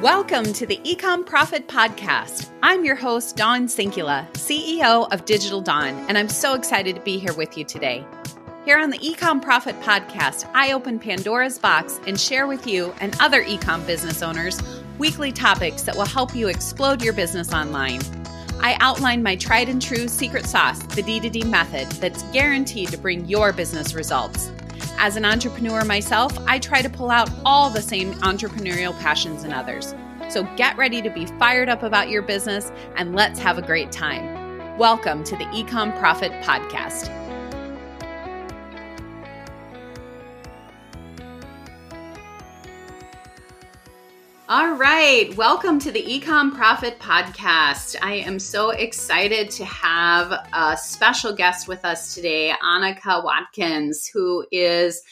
Welcome to the Ecom Profit Podcast. I'm your host, Dawn Sinkula, CEO of Digital Dawn, and I'm so excited to be here with you today. Here on the Ecom Profit Podcast, I open Pandora's box and share with you and other ecom business owners weekly topics that will help you explode your business online. I outline my tried and true secret sauce, the D2D method, that's guaranteed to bring your business results. As an entrepreneur myself, I try to pull out all the same entrepreneurial passions in others. So get ready to be fired up about your business and let's have a great time. Welcome to the Ecom Profit Podcast. All right, welcome to the Ecom Profit Podcast. I am so excited to have a special guest with us today, Anika Watkins, who is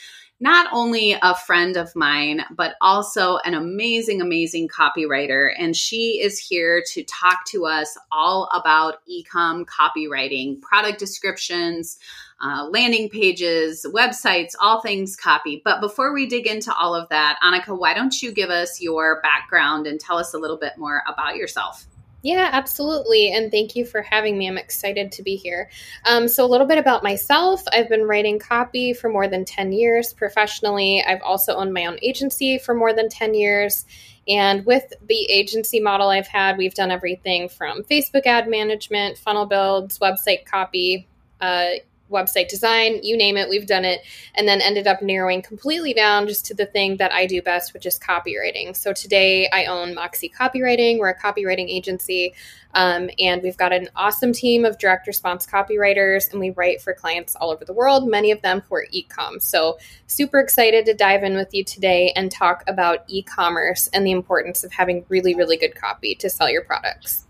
not only a friend of mine, but also an amazing, amazing copywriter. And she is here to talk to us all about ecom copywriting, product descriptions, uh, landing pages, websites, all things copy. But before we dig into all of that, Anika, why don't you give us your background and tell us a little bit more about yourself? Yeah, absolutely. And thank you for having me. I'm excited to be here. Um, so, a little bit about myself I've been writing copy for more than 10 years professionally. I've also owned my own agency for more than 10 years. And with the agency model I've had, we've done everything from Facebook ad management, funnel builds, website copy, uh, website design, you name it, we've done it, and then ended up narrowing completely down just to the thing that I do best, which is copywriting. So today I own Moxie Copywriting. We're a copywriting agency, um, and we've got an awesome team of direct response copywriters, and we write for clients all over the world, many of them who are e-com. So super excited to dive in with you today and talk about e-commerce and the importance of having really, really good copy to sell your products.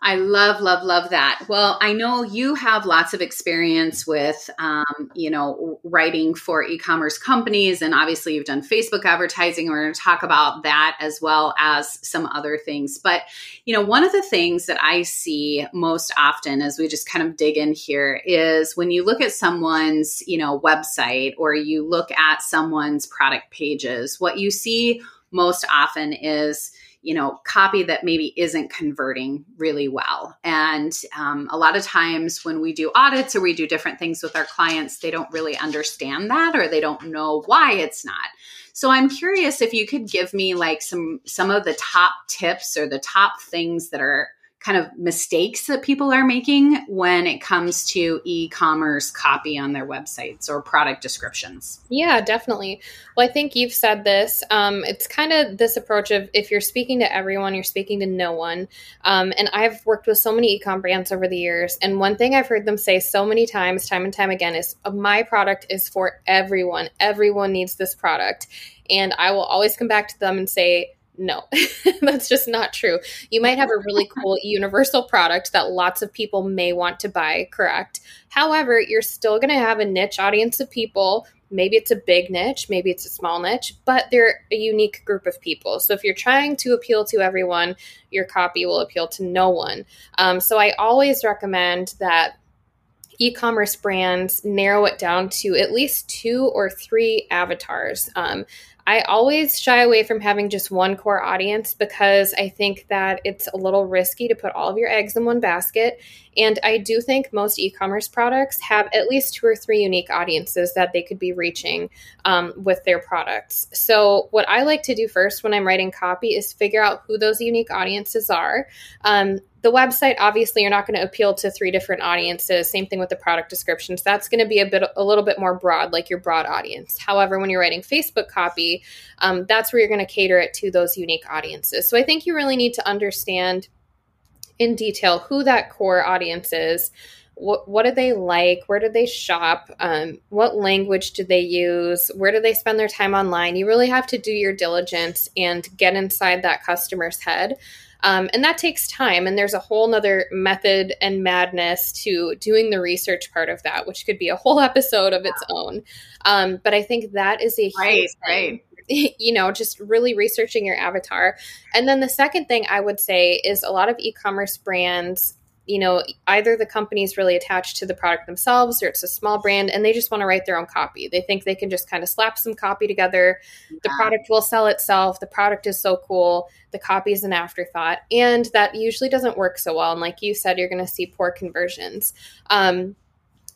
I love, love, love that. Well, I know you have lots of experience with, um, you know, writing for e-commerce companies, and obviously you've done Facebook advertising. We're going to talk about that as well as some other things. But you know, one of the things that I see most often as we just kind of dig in here is when you look at someone's, you know, website or you look at someone's product pages, what you see most often is you know copy that maybe isn't converting really well. And um, a lot of times when we do audits or we do different things with our clients they don't really understand that or they don't know why it's not. So i'm curious if you could give me like some some of the top tips or the top things that are kind of mistakes that people are making when it comes to e-commerce copy on their websites or product descriptions. Yeah definitely. Well i think you've said this. Um, it's kind of this approach of if you're speaking to everyone you're speaking to no one. Um, and i've worked with so many e-com brands over the years and one thing i've heard them say so many times time and time again is my product is for everyone. Everyone needs this product. And i will always come back to them and say no, that's just not true. You might have a really cool universal product that lots of people may want to buy, correct? However, you're still going to have a niche audience of people. Maybe it's a big niche, maybe it's a small niche, but they're a unique group of people. So if you're trying to appeal to everyone, your copy will appeal to no one. Um, so I always recommend that e commerce brands narrow it down to at least two or three avatars. Um, I always shy away from having just one core audience because I think that it's a little risky to put all of your eggs in one basket. And I do think most e commerce products have at least two or three unique audiences that they could be reaching um, with their products. So, what I like to do first when I'm writing copy is figure out who those unique audiences are. Um, the website obviously you're not going to appeal to three different audiences same thing with the product descriptions that's going to be a bit a little bit more broad like your broad audience however when you're writing facebook copy um, that's where you're going to cater it to those unique audiences so i think you really need to understand in detail who that core audience is what, what do they like where do they shop um, what language do they use where do they spend their time online? You really have to do your diligence and get inside that customer's head um, and that takes time. And there's a whole nother method and madness to doing the research part of that, which could be a whole episode of its own. Um, but I think that is a right, right. You know, just really researching your avatar. And then the second thing I would say is a lot of e commerce brands you know, either the company is really attached to the product themselves or it's a small brand and they just want to write their own copy. They think they can just kind of slap some copy together. The product will sell itself. The product is so cool. The copy is an afterthought. And that usually doesn't work so well. And like you said, you're going to see poor conversions. Um,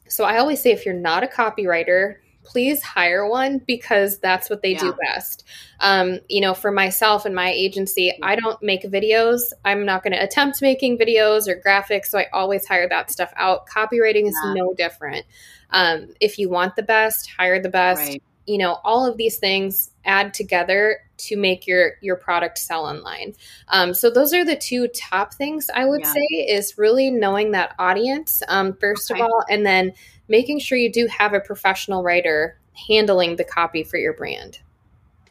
so I always say if you're not a copywriter, please hire one because that's what they yeah. do best. Um, you know, for myself and my agency, I don't make videos. I'm not going to attempt making videos or graphics. So I always hire that stuff out. Copywriting is yeah. no different. Um, if you want the best, hire the best. Right. You know, all of these things add together to make your your product sell online. Um, so those are the two top things I would yeah. say is really knowing that audience um, first okay. of all, and then making sure you do have a professional writer handling the copy for your brand.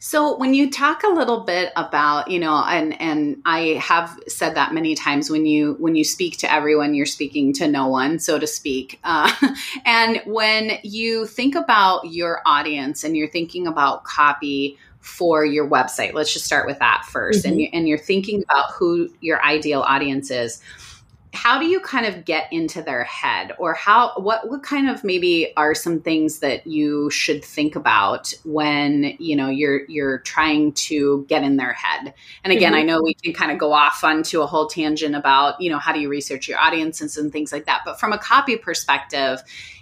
So when you talk a little bit about, you know, and and I have said that many times when you when you speak to everyone, you're speaking to no one, so to speak. Uh, and when you think about your audience and you're thinking about copy for your website, let's just start with that 1st mm-hmm. and you, and you're thinking about who your ideal audience is how do you kind of get into their head? Or how what what kind of maybe are some things that you should think about when you know you're you're trying to get in their head? And again mm-hmm. i know we can kind of go off onto a whole tangent about you know how do you research your audiences and things like that. But from a copy perspective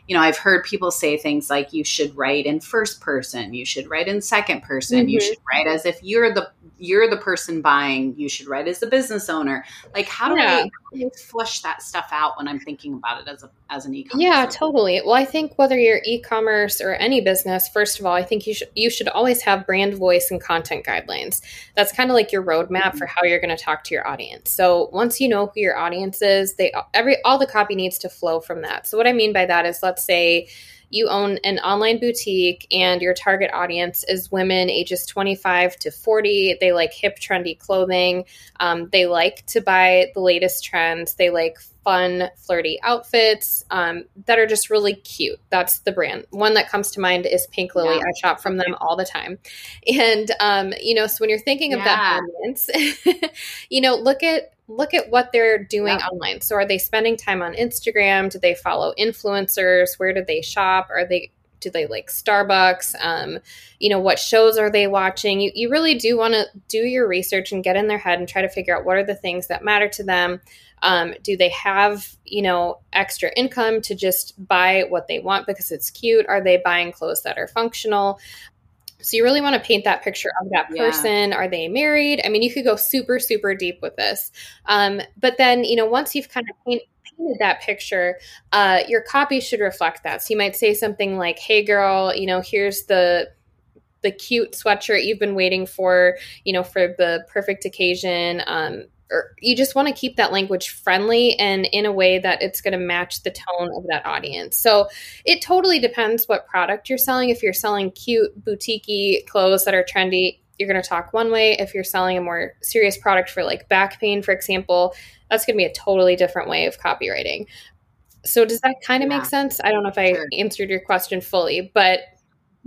you know, I've heard people say things like you should write in first person, you should write in second person, mm-hmm. you should write as if you're the you're the person buying, you should write as the business owner. Like how do yeah. I flush that stuff out when I'm thinking about it as a as an e-commerce? Yeah, totally. Well, I think whether you're e-commerce or any business, first of all, I think you should you should always have brand voice and content guidelines. That's kind of like your roadmap mm-hmm. for how you're going to talk to your audience. So, once you know who your audience is, they every all the copy needs to flow from that. So, what I mean by that is let's say you own an online boutique and your target audience is women ages 25 to 40. They like hip, trendy clothing. Um, they like to buy the latest trends. They like fun, flirty outfits um, that are just really cute. That's the brand. One that comes to mind is Pink Lily. Yeah. I shop from them all the time. And, um, you know, so when you're thinking of that audience, you know, look at look at what they're doing yeah. online. So are they spending time on Instagram? Do they follow influencers? Where do they shop? Are they do they like Starbucks? Um, you know, what shows are they watching? You, you really do want to do your research and get in their head and try to figure out what are the things that matter to them. Um, do they have, you know, extra income to just buy what they want because it's cute? Are they buying clothes that are functional? So you really want to paint that picture of that person. Yeah. Are they married? I mean, you could go super, super deep with this. Um, but then, you know, once you've kind of paint, painted that picture, uh, your copy should reflect that. So you might say something like, "Hey, girl, you know, here's the the cute sweatshirt you've been waiting for, you know, for the perfect occasion." Um, or you just want to keep that language friendly and in a way that it's going to match the tone of that audience. So it totally depends what product you're selling. If you're selling cute boutique clothes that are trendy, you're going to talk one way. If you're selling a more serious product for like back pain, for example, that's going to be a totally different way of copywriting. So does that kind of yeah. make sense? I don't know if I sure. answered your question fully, but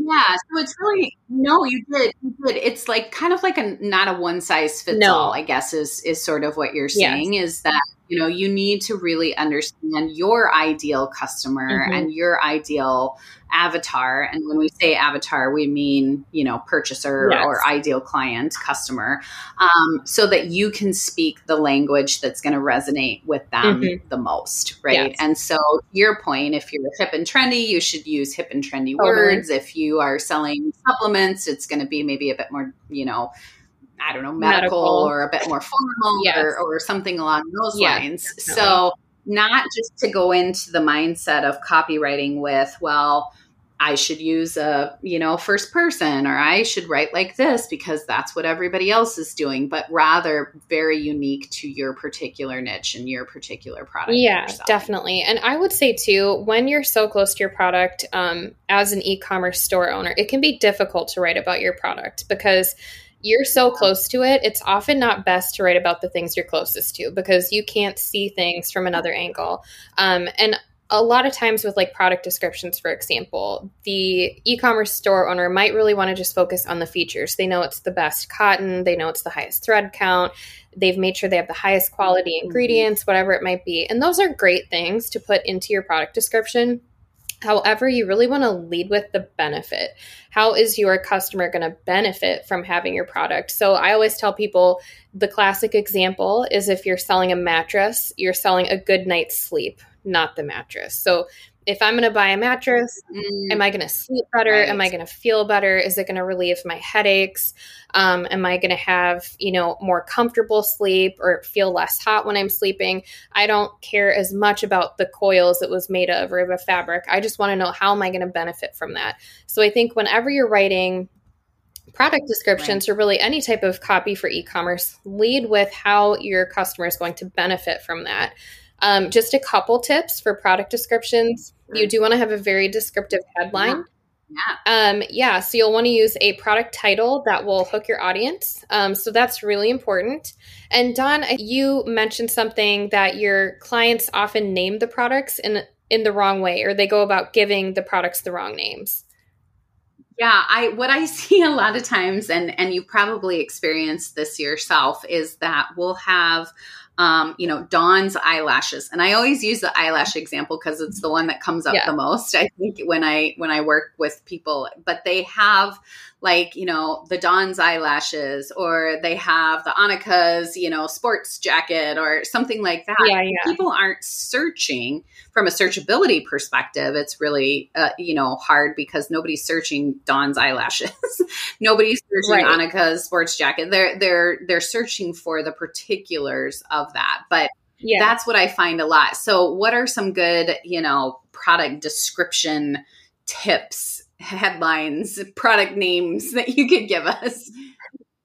yeah, so it's really no, you did, you did. It's like kind of like a not a one size fits no. all. I guess is is sort of what you're saying yes. is that you know you need to really understand your ideal customer mm-hmm. and your ideal avatar and when we say avatar we mean you know purchaser yes. or ideal client customer um, so that you can speak the language that's going to resonate with them mm-hmm. the most right yes. and so your point if you're hip and trendy you should use hip and trendy totally. words if you are selling supplements it's going to be maybe a bit more you know I don't know, medical, medical. or a bit more formal yes. or, or, something along those yes, lines. Definitely. So, not just to go into the mindset of copywriting with, well, I should use a, you know, first person or I should write like this because that's what everybody else is doing, but rather very unique to your particular niche and your particular product. Yeah, definitely. And I would say too, when you're so close to your product um, as an e commerce store owner, it can be difficult to write about your product because you're so close to it, it's often not best to write about the things you're closest to because you can't see things from another angle. Um, and a lot of times with like product descriptions, for example, the e commerce store owner might really want to just focus on the features. They know it's the best cotton, they know it's the highest thread count, they've made sure they have the highest quality mm-hmm. ingredients, whatever it might be. And those are great things to put into your product description. However, you really want to lead with the benefit. How is your customer going to benefit from having your product? So, I always tell people the classic example is if you're selling a mattress, you're selling a good night's sleep, not the mattress. So, if I'm going to buy a mattress, mm. am I going to sleep better? Right. Am I going to feel better? Is it going to relieve my headaches? Um, am I going to have, you know, more comfortable sleep or feel less hot when I'm sleeping? I don't care as much about the coils it was made of or the fabric. I just want to know how am I going to benefit from that? So I think whenever you're writing product descriptions right. or really any type of copy for e-commerce, lead with how your customer is going to benefit from that. Um, just a couple tips for product descriptions. You do want to have a very descriptive headline. Yeah. Um, yeah, so you'll want to use a product title that will hook your audience. Um, so that's really important. And Dawn, you mentioned something that your clients often name the products in in the wrong way, or they go about giving the products the wrong names. Yeah, I what I see a lot of times, and and you probably experienced this yourself, is that we'll have um, you know, Dawn's eyelashes. And I always use the eyelash example because it's the one that comes up yeah. the most, I think, when I when I work with people. But they have like, you know, the Dawn's eyelashes or they have the Anika's, you know, sports jacket or something like that. Yeah, yeah. People aren't searching from a searchability perspective. It's really, uh, you know, hard because nobody's searching Dawn's eyelashes. nobody's searching right. Anika's sports jacket. They're, they're, they're searching for the particulars of that. But yeah. that's what I find a lot. So what are some good, you know, product description tips headlines, product names that you could give us?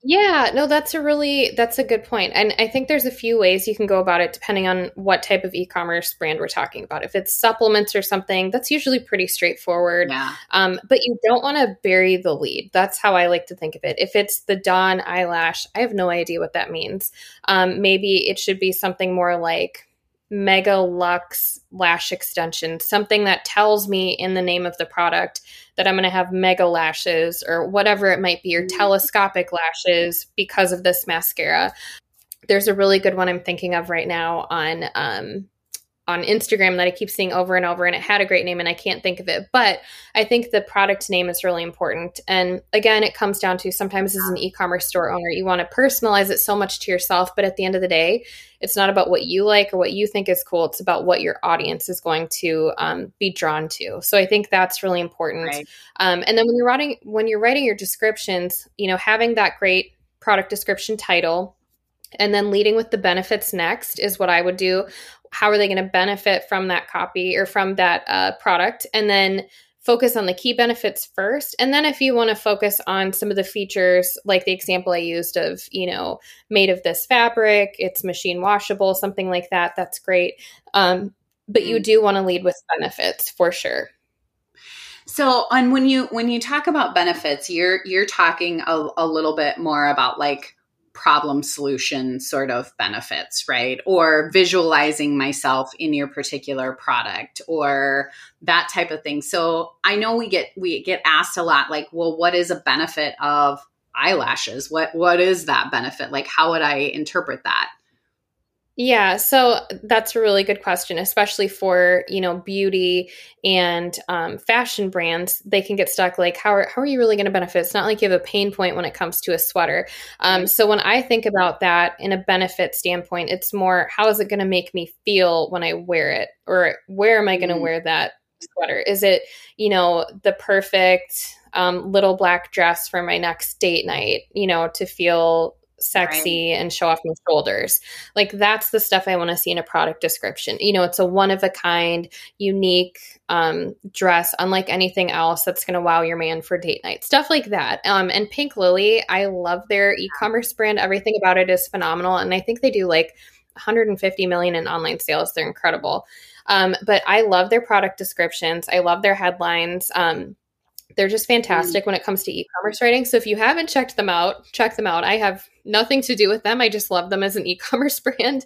Yeah, no, that's a really that's a good point. And I think there's a few ways you can go about it depending on what type of e-commerce brand we're talking about. If it's supplements or something, that's usually pretty straightforward. Yeah. Um, but you don't want to bury the lead. That's how I like to think of it. If it's the Dawn eyelash, I have no idea what that means. Um, maybe it should be something more like Mega Lux lash extension, something that tells me in the name of the product that I'm going to have mega lashes or whatever it might be, or mm-hmm. telescopic lashes because of this mascara. There's a really good one I'm thinking of right now on um, on Instagram that I keep seeing over and over, and it had a great name, and I can't think of it. But I think the product name is really important. And again, it comes down to sometimes as an e commerce store owner, you want to personalize it so much to yourself. But at the end of the day, it's not about what you like or what you think is cool. It's about what your audience is going to um, be drawn to. So I think that's really important. Right. Um, and then when you're writing when you're writing your descriptions, you know, having that great product description title and then leading with the benefits next is what I would do. How are they going to benefit from that copy or from that uh, product? And then focus on the key benefits first. And then if you want to focus on some of the features, like the example I used of, you know, made of this fabric, it's machine washable, something like that, that's great. Um, but you mm. do want to lead with benefits for sure. So, and when you when you talk about benefits, you're you're talking a, a little bit more about like problem solution sort of benefits, right? Or visualizing myself in your particular product or that type of thing. So I know we get we get asked a lot like, well, what is a benefit of eyelashes? What what is that benefit? Like how would I interpret that? Yeah, so that's a really good question, especially for you know beauty and um, fashion brands. They can get stuck like how are how are you really going to benefit? It's not like you have a pain point when it comes to a sweater. Um, so when I think about that in a benefit standpoint, it's more how is it going to make me feel when I wear it, or where am I going to mm. wear that sweater? Is it you know the perfect um, little black dress for my next date night? You know to feel sexy right. and show off my shoulders. Like that's the stuff I want to see in a product description. You know, it's a one of a kind, unique um, dress, unlike anything else that's going to wow your man for date night. Stuff like that. Um, and Pink Lily, I love their e-commerce brand. Everything about it is phenomenal, and I think they do like 150 million in online sales. They're incredible. Um, but I love their product descriptions. I love their headlines. Um, they're just fantastic mm. when it comes to e-commerce writing. So if you haven't checked them out, check them out. I have nothing to do with them. I just love them as an e-commerce brand.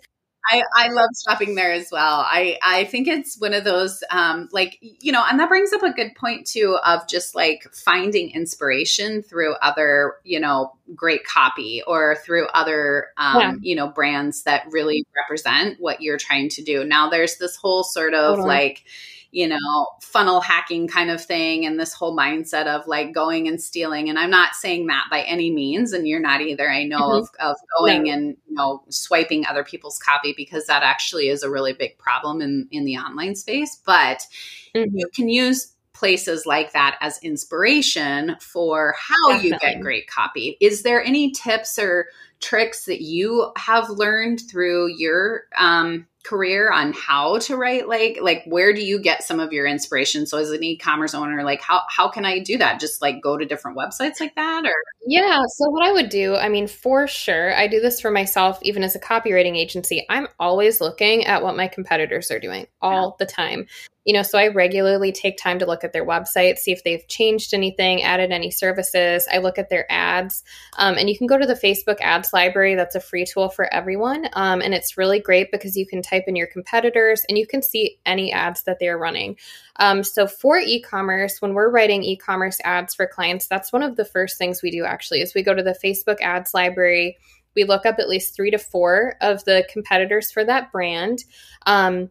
I, I love shopping there as well. I, I think it's one of those, um, like, you know, and that brings up a good point too of just like finding inspiration through other, you know, great copy or through other, um, yeah. you know, brands that really represent what you're trying to do. Now there's this whole sort of like, you know, funnel hacking kind of thing and this whole mindset of like going and stealing. And I'm not saying that by any means, and you're not either. I know mm-hmm. of, of going no. and, you know, swiping other people's copy because that actually is a really big problem in, in the online space. But mm-hmm. you can use places like that as inspiration for how Definitely. you get great copy. Is there any tips or tricks that you have learned through your um, career on how to write like like where do you get some of your inspiration? So as an e-commerce owner like how how can i do that? Just like go to different websites like that or? Yeah so what i would do i mean for sure i do this for myself even as a copywriting agency i'm always looking at what my competitors are doing all yeah. the time you know, so I regularly take time to look at their website, see if they've changed anything, added any services. I look at their ads. Um, and you can go to the Facebook ads library. That's a free tool for everyone. Um, and it's really great because you can type in your competitors and you can see any ads that they're running. Um, so for e-commerce, when we're writing e-commerce ads for clients, that's one of the first things we do actually is we go to the Facebook ads library. We look up at least three to four of the competitors for that brand. Um,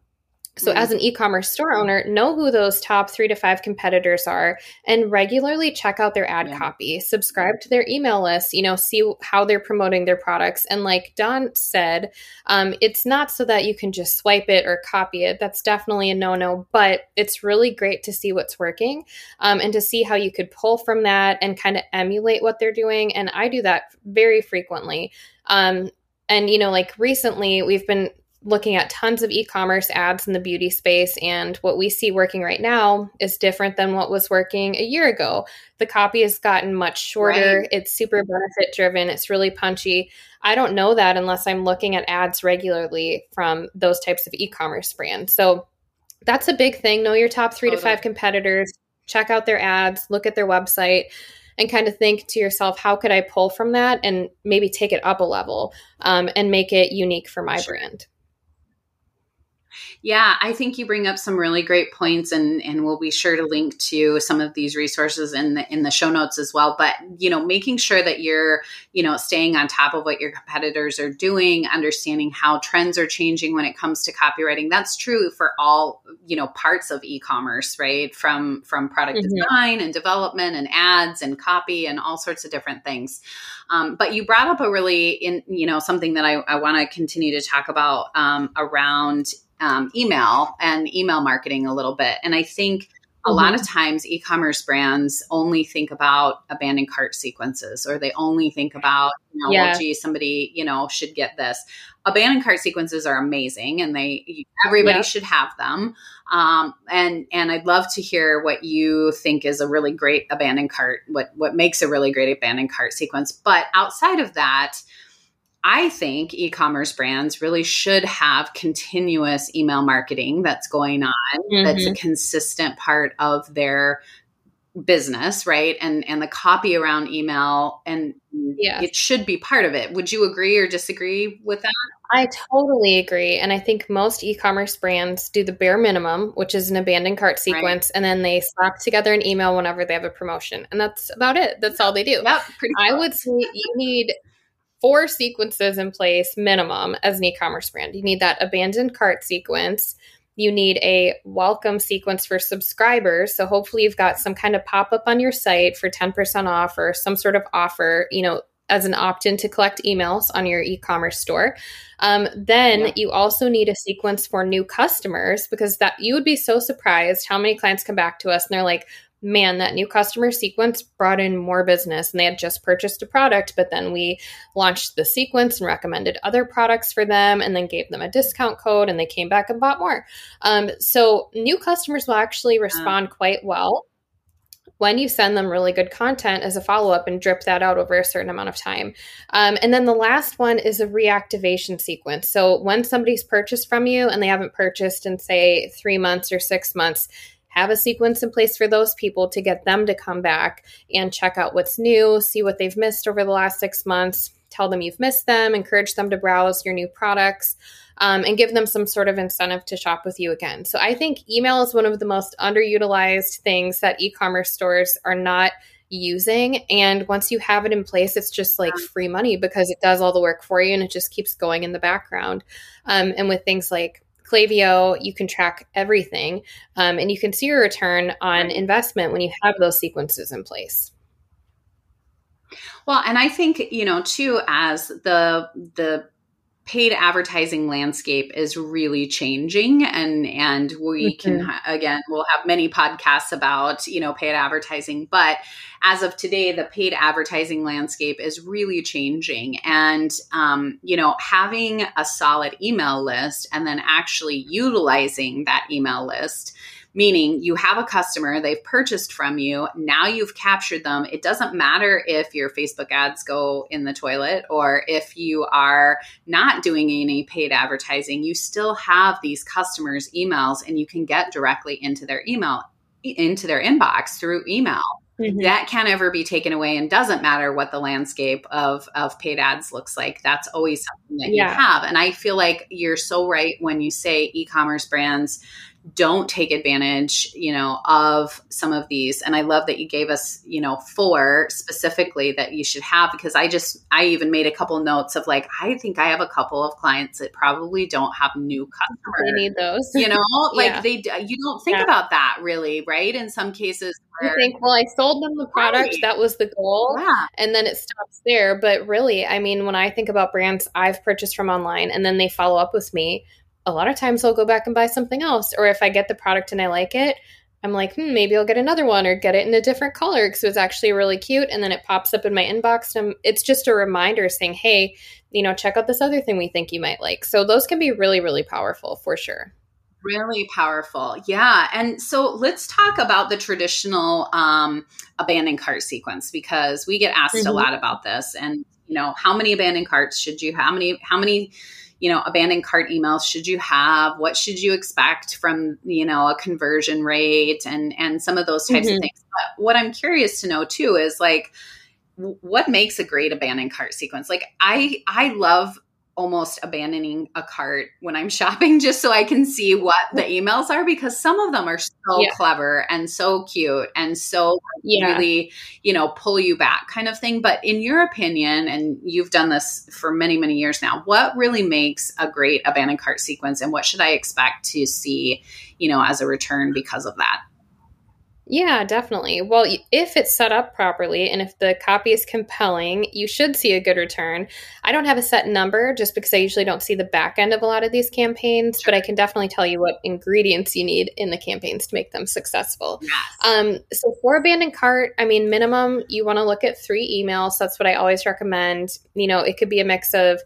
so, mm-hmm. as an e commerce store owner, know who those top three to five competitors are and regularly check out their ad yeah. copy, subscribe to their email list, you know, see how they're promoting their products. And, like Dawn said, um, it's not so that you can just swipe it or copy it. That's definitely a no no, but it's really great to see what's working um, and to see how you could pull from that and kind of emulate what they're doing. And I do that very frequently. Um, and you know like recently we've been looking at tons of e-commerce ads in the beauty space and what we see working right now is different than what was working a year ago the copy has gotten much shorter right. it's super benefit driven it's really punchy i don't know that unless i'm looking at ads regularly from those types of e-commerce brands so that's a big thing know your top three totally. to five competitors check out their ads look at their website and kind of think to yourself, how could I pull from that and maybe take it up a level um, and make it unique for my sure. brand? Yeah, I think you bring up some really great points, and and we'll be sure to link to some of these resources in the in the show notes as well. But you know, making sure that you're you know staying on top of what your competitors are doing, understanding how trends are changing when it comes to copywriting. That's true for all you know parts of e-commerce, right? From from product mm-hmm. design and development and ads and copy and all sorts of different things. Um, but you brought up a really in you know something that I, I want to continue to talk about um, around um, email and email marketing a little bit. And I think a mm-hmm. lot of times e-commerce brands only think about abandoned cart sequences or they only think about you know yeah. well gee somebody you know should get this abandoned cart sequences are amazing and they everybody should have them um, and and i'd love to hear what you think is a really great abandoned cart what what makes a really great abandoned cart sequence but outside of that I think e commerce brands really should have continuous email marketing that's going on, mm-hmm. that's a consistent part of their business right? And and the copy around email and yeah it should be part of it. Would you agree or disagree with that? I totally agree and i think most e-commerce brands do the bare minimum which is an abandoned cart sequence right. and then they slap together an email whenever they have a promotion and that's about it. That's all they do. Yep, i would say you need four sequences in place minimum as an e-commerce brand. You need that abandoned cart sequence. You need a welcome sequence for subscribers. So hopefully you've got some kind of pop-up on your site for 10% off or some sort of offer, you know, as an opt-in to collect emails on your e-commerce store. Um, then yeah. you also need a sequence for new customers because that you would be so surprised how many clients come back to us and they're like, man, that new customer sequence brought in more business and they had just purchased a product, but then we launched the sequence and recommended other products for them and then gave them a discount code and they came back and bought more. Um, so new customers will actually respond quite well when you send them really good content as a follow up and drip that out over a certain amount of time. Um, and then the last one is a reactivation sequence. So when somebody's purchased from you and they haven't purchased in, say, three months or six months, have a sequence in place for those people to get them to come back and check out what's new, see what they've missed over the last six months, tell them you've missed them, encourage them to browse your new products. Um, and give them some sort of incentive to shop with you again. So I think email is one of the most underutilized things that e commerce stores are not using. And once you have it in place, it's just like free money because it does all the work for you and it just keeps going in the background. Um, and with things like Klaviyo, you can track everything um, and you can see your return on investment when you have those sequences in place. Well, and I think, you know, too, as the the paid advertising landscape is really changing and and we mm-hmm. can again we'll have many podcasts about you know paid advertising but as of today the paid advertising landscape is really changing and um, you know having a solid email list and then actually utilizing that email list meaning you have a customer, they've purchased from you, now you've captured them. It doesn't matter if your Facebook ads go in the toilet or if you are not doing any paid advertising, you still have these customers' emails and you can get directly into their email into their inbox through email. Mm-hmm. That can't ever be taken away and doesn't matter what the landscape of, of paid ads looks like. That's always something that yeah. you have. And I feel like you're so right when you say e commerce brands don't take advantage, you know, of some of these. And I love that you gave us, you know, four specifically that you should have because I just, I even made a couple notes of like, I think I have a couple of clients that probably don't have new customers. They need those, you know, like yeah. they, you don't think yeah. about that really, right? In some cases, where, you think, well, I sold them the product, right. that was the goal, yeah. and then it stops there. But really, I mean, when I think about brands I've purchased from online and then they follow up with me, a lot of times I'll go back and buy something else. Or if I get the product and I like it, I'm like, hmm, maybe I'll get another one or get it in a different color because it's actually really cute. And then it pops up in my inbox. And it's just a reminder saying, hey, you know, check out this other thing we think you might like. So those can be really, really powerful for sure. Really powerful. Yeah. And so let's talk about the traditional um, abandoned cart sequence because we get asked mm-hmm. a lot about this. And, you know, how many abandoned carts should you, how many, how many, you know abandoned cart emails should you have? What should you expect from you know a conversion rate and and some of those types mm-hmm. of things? But what i'm curious to know too is like what makes a great abandoned cart sequence? Like i i love almost abandoning a cart when I'm shopping just so I can see what the emails are because some of them are so yeah. clever and so cute and so yeah. really, you know, pull you back kind of thing. But in your opinion, and you've done this for many, many years now, what really makes a great abandoned cart sequence and what should I expect to see, you know, as a return because of that? Yeah, definitely. Well, if it's set up properly and if the copy is compelling, you should see a good return. I don't have a set number just because I usually don't see the back end of a lot of these campaigns, but I can definitely tell you what ingredients you need in the campaigns to make them successful. Yes. Um, so for abandoned cart, I mean, minimum, you want to look at three emails. That's what I always recommend. You know, it could be a mix of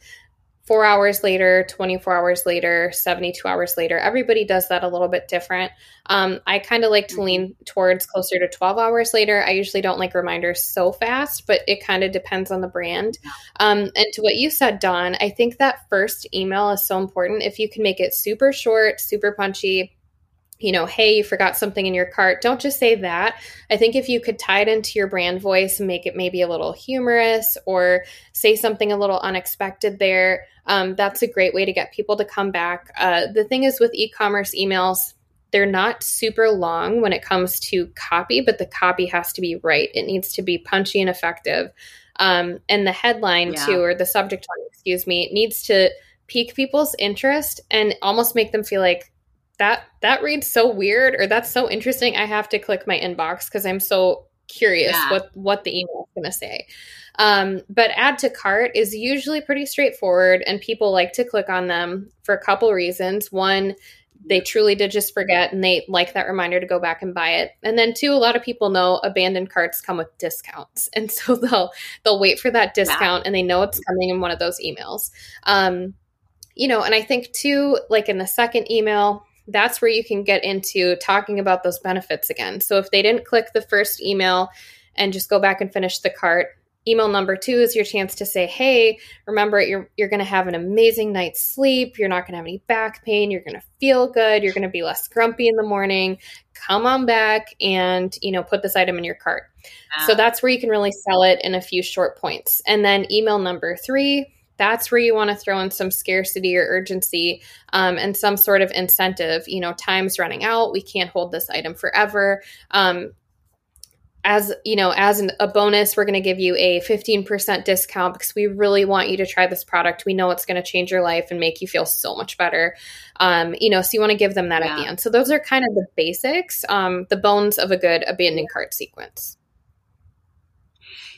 four hours later, 24 hours later, 72 hours later. Everybody does that a little bit different. Um, I kind of like to lean towards closer to 12 hours later. I usually don't like reminders so fast, but it kind of depends on the brand. Um, and to what you said, Dawn, I think that first email is so important. If you can make it super short, super punchy, you know, hey, you forgot something in your cart. Don't just say that. I think if you could tie it into your brand voice and make it maybe a little humorous or say something a little unexpected there, um, that's a great way to get people to come back. Uh, the thing is with e commerce emails, they're not super long when it comes to copy, but the copy has to be right. It needs to be punchy and effective. Um, and the headline, yeah. too, or the subject line, excuse me, needs to pique people's interest and almost make them feel like that that reads so weird or that's so interesting i have to click my inbox because i'm so curious yeah. what what the email is going to say. Um, but add to cart is usually pretty straightforward and people like to click on them for a couple reasons. One they truly did just forget and they like that reminder to go back and buy it. And then two a lot of people know abandoned carts come with discounts. And so they'll they'll wait for that discount and they know it's coming in one of those emails. Um, you know and i think too like in the second email that's where you can get into talking about those benefits again. So if they didn't click the first email and just go back and finish the cart, email number two is your chance to say, hey, remember you're you're gonna have an amazing night's sleep, you're not gonna have any back pain, you're gonna feel good, you're gonna be less grumpy in the morning. Come on back and you know put this item in your cart. So that's where you can really sell it in a few short points. And then email number three, that's where you want to throw in some scarcity or urgency um, and some sort of incentive. You know, time's running out. We can't hold this item forever. Um, as you know, as an, a bonus, we're going to give you a 15% discount because we really want you to try this product. We know it's going to change your life and make you feel so much better. Um, you know, so you want to give them that yeah. at the end. So those are kind of the basics, um, the bones of a good abandoned cart sequence.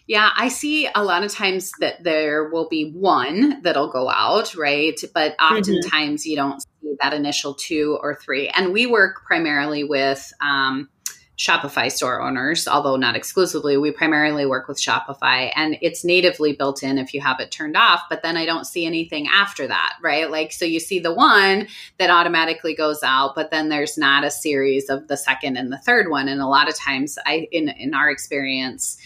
Yeah, I see a lot of times that there will be one that'll go out, right? But mm-hmm. oftentimes mm-hmm. you don't see that initial two or three. And we work primarily with um, Shopify store owners, although not exclusively. We primarily work with Shopify and it's natively built in if you have it turned off, but then I don't see anything after that, right? Like, so you see the one that automatically goes out, but then there's not a series of the second and the third one. And a lot of times, I, in, in our experience,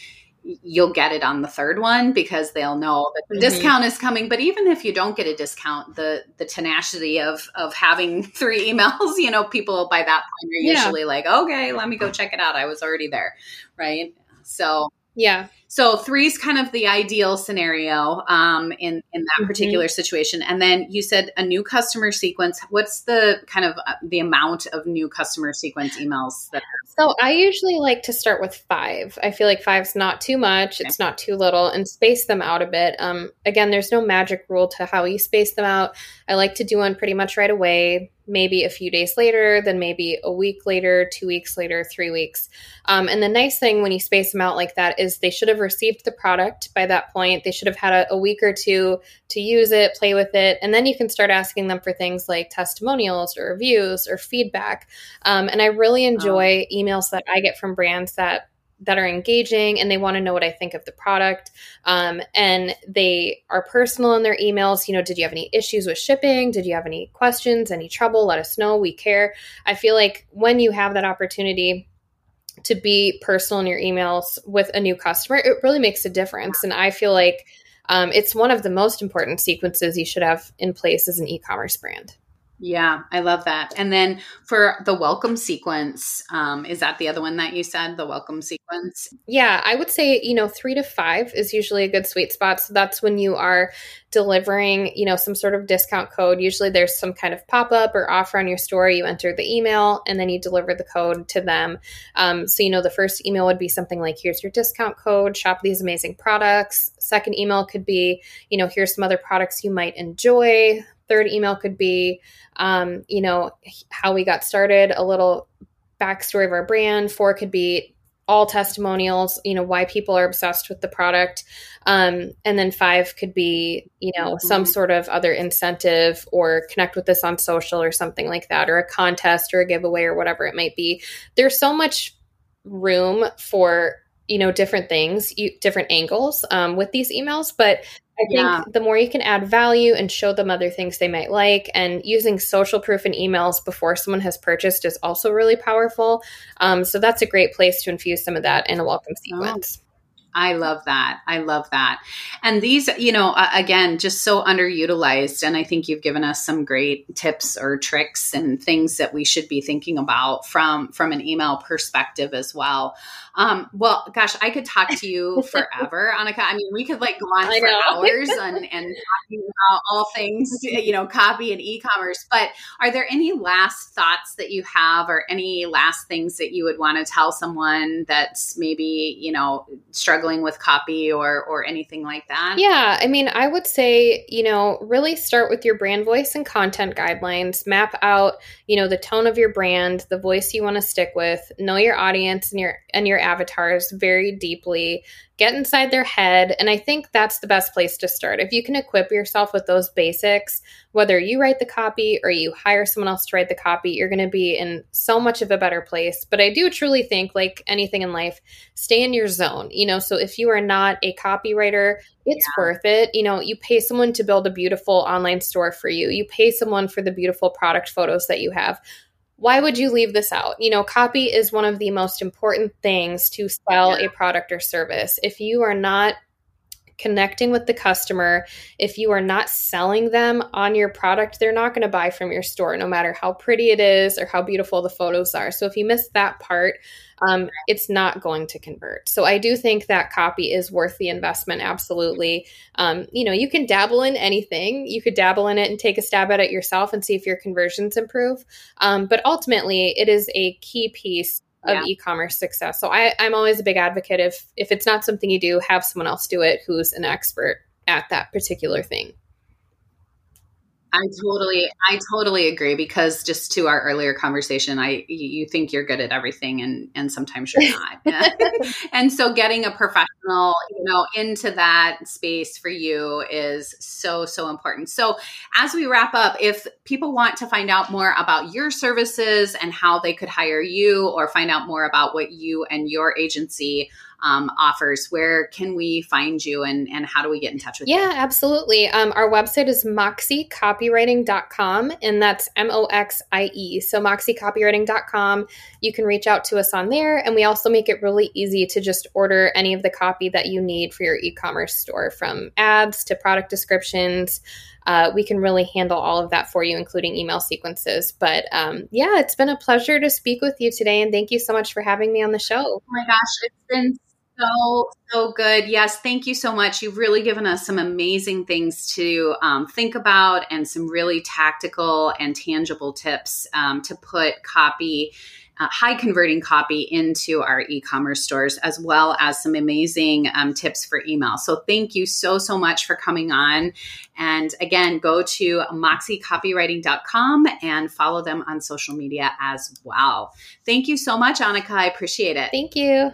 you'll get it on the third one because they'll know that the mm-hmm. discount is coming. But even if you don't get a discount the the tenacity of of having three emails you know people by that point are usually yeah. like okay let me go check it out. I was already there. Right? So yeah so three is kind of the ideal scenario um, in in that mm-hmm. particular situation. And then you said a new customer sequence. What's the kind of uh, the amount of new customer sequence emails that? So I usually like to start with five. I feel like five's not too much. Okay. It's not too little, and space them out a bit. Um, again, there's no magic rule to how you space them out. I like to do one pretty much right away maybe a few days later, then maybe a week later, two weeks later, three weeks. Um, and the nice thing when you space them out like that is they should have received the product by that point. They should have had a, a week or two to use it, play with it, and then you can start asking them for things like testimonials or reviews or feedback. Um, and I really enjoy emails that I get from brands that that are engaging and they want to know what I think of the product. Um, and they are personal in their emails. You know, did you have any issues with shipping? Did you have any questions, any trouble? Let us know. We care. I feel like when you have that opportunity, to be personal in your emails with a new customer, it really makes a difference. And I feel like um, it's one of the most important sequences you should have in place as an e commerce brand. Yeah, I love that. And then for the welcome sequence, um, is that the other one that you said, the welcome sequence? Yeah, I would say, you know, three to five is usually a good sweet spot. So that's when you are delivering, you know, some sort of discount code. Usually there's some kind of pop up or offer on your store. You enter the email and then you deliver the code to them. Um, so, you know, the first email would be something like, here's your discount code, shop these amazing products. Second email could be, you know, here's some other products you might enjoy Third email could be, um, you know, how we got started, a little backstory of our brand. Four could be all testimonials, you know, why people are obsessed with the product. Um, and then five could be, you know, mm-hmm. some sort of other incentive or connect with us on social or something like that, or a contest or a giveaway or whatever it might be. There's so much room for you know different things you, different angles um, with these emails but I think yeah. the more you can add value and show them other things they might like, and using social proof in emails before someone has purchased is also really powerful. Um, so that's a great place to infuse some of that in a welcome sequence. I love that. I love that. And these, you know, uh, again, just so underutilized. And I think you've given us some great tips or tricks and things that we should be thinking about from from an email perspective as well. Um, well, gosh, I could talk to you forever, Anika. I mean, we could like go on for hours and, and talking about all things, you know, copy and e-commerce. But are there any last thoughts that you have or any last things that you would want to tell someone that's maybe, you know, struggling with copy or or anything like that? Yeah. I mean, I would say, you know, really start with your brand voice and content guidelines. Map out, you know, the tone of your brand, the voice you want to stick with, know your audience and your and your avatars very deeply, get inside their head. And I think that's the best place to start. If you can equip yourself with those basics, whether you write the copy or you hire someone else to write the copy, you're going to be in so much of a better place. But I do truly think, like anything in life, stay in your zone. You know, so if you are not a copywriter, it's yeah. worth it. You know, you pay someone to build a beautiful online store for you, you pay someone for the beautiful product photos that you have why would you leave this out? You know, copy is one of the most important things to sell yeah. a product or service. If you are not connecting with the customer. If you are not selling them on your product, they're not going to buy from your store, no matter how pretty it is or how beautiful the photos are. So if you miss that part, um, it's not going to convert. So I do think that copy is worth the investment. Absolutely. Um, you know, you can dabble in anything. You could dabble in it and take a stab at it yourself and see if your conversions improve. Um, but ultimately, it is a key piece of yeah. e-commerce success. So I, I'm always a big advocate if if it's not something you do, have someone else do it who's an expert at that particular thing. I totally, I totally agree because just to our earlier conversation, I you think you're good at everything and and sometimes you're not, and so getting a professional, you know, into that space for you is so so important. So as we wrap up, if people want to find out more about your services and how they could hire you, or find out more about what you and your agency um, offers, where can we find you and, and how do we get in touch with yeah, you? Yeah, absolutely. Um, our website is moxiecopywriting.com and that's M O X I E. So moxiecopywriting.com. You can reach out to us on there. And we also make it really easy to just order any of the copy that you need for your e commerce store from ads to product descriptions. Uh, we can really handle all of that for you, including email sequences. But um, yeah, it's been a pleasure to speak with you today. And thank you so much for having me on the show. Oh my gosh, it's been so so good. Yes thank you so much. You've really given us some amazing things to um, think about and some really tactical and tangible tips um, to put copy uh, high converting copy into our e-commerce stores as well as some amazing um, tips for email. So thank you so so much for coming on. And again go to moxiecopywriting.com and follow them on social media as well. Thank you so much Anika i appreciate it. Thank you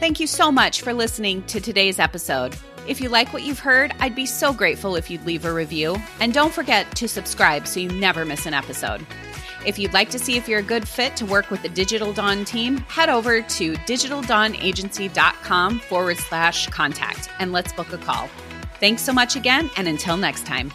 Thank you so much for listening to today's episode. If you like what you've heard, I'd be so grateful if you'd leave a review. And don't forget to subscribe so you never miss an episode. If you'd like to see if you're a good fit to work with the Digital Dawn team, head over to digitaldawnagency.com forward slash contact and let's book a call. Thanks so much again, and until next time.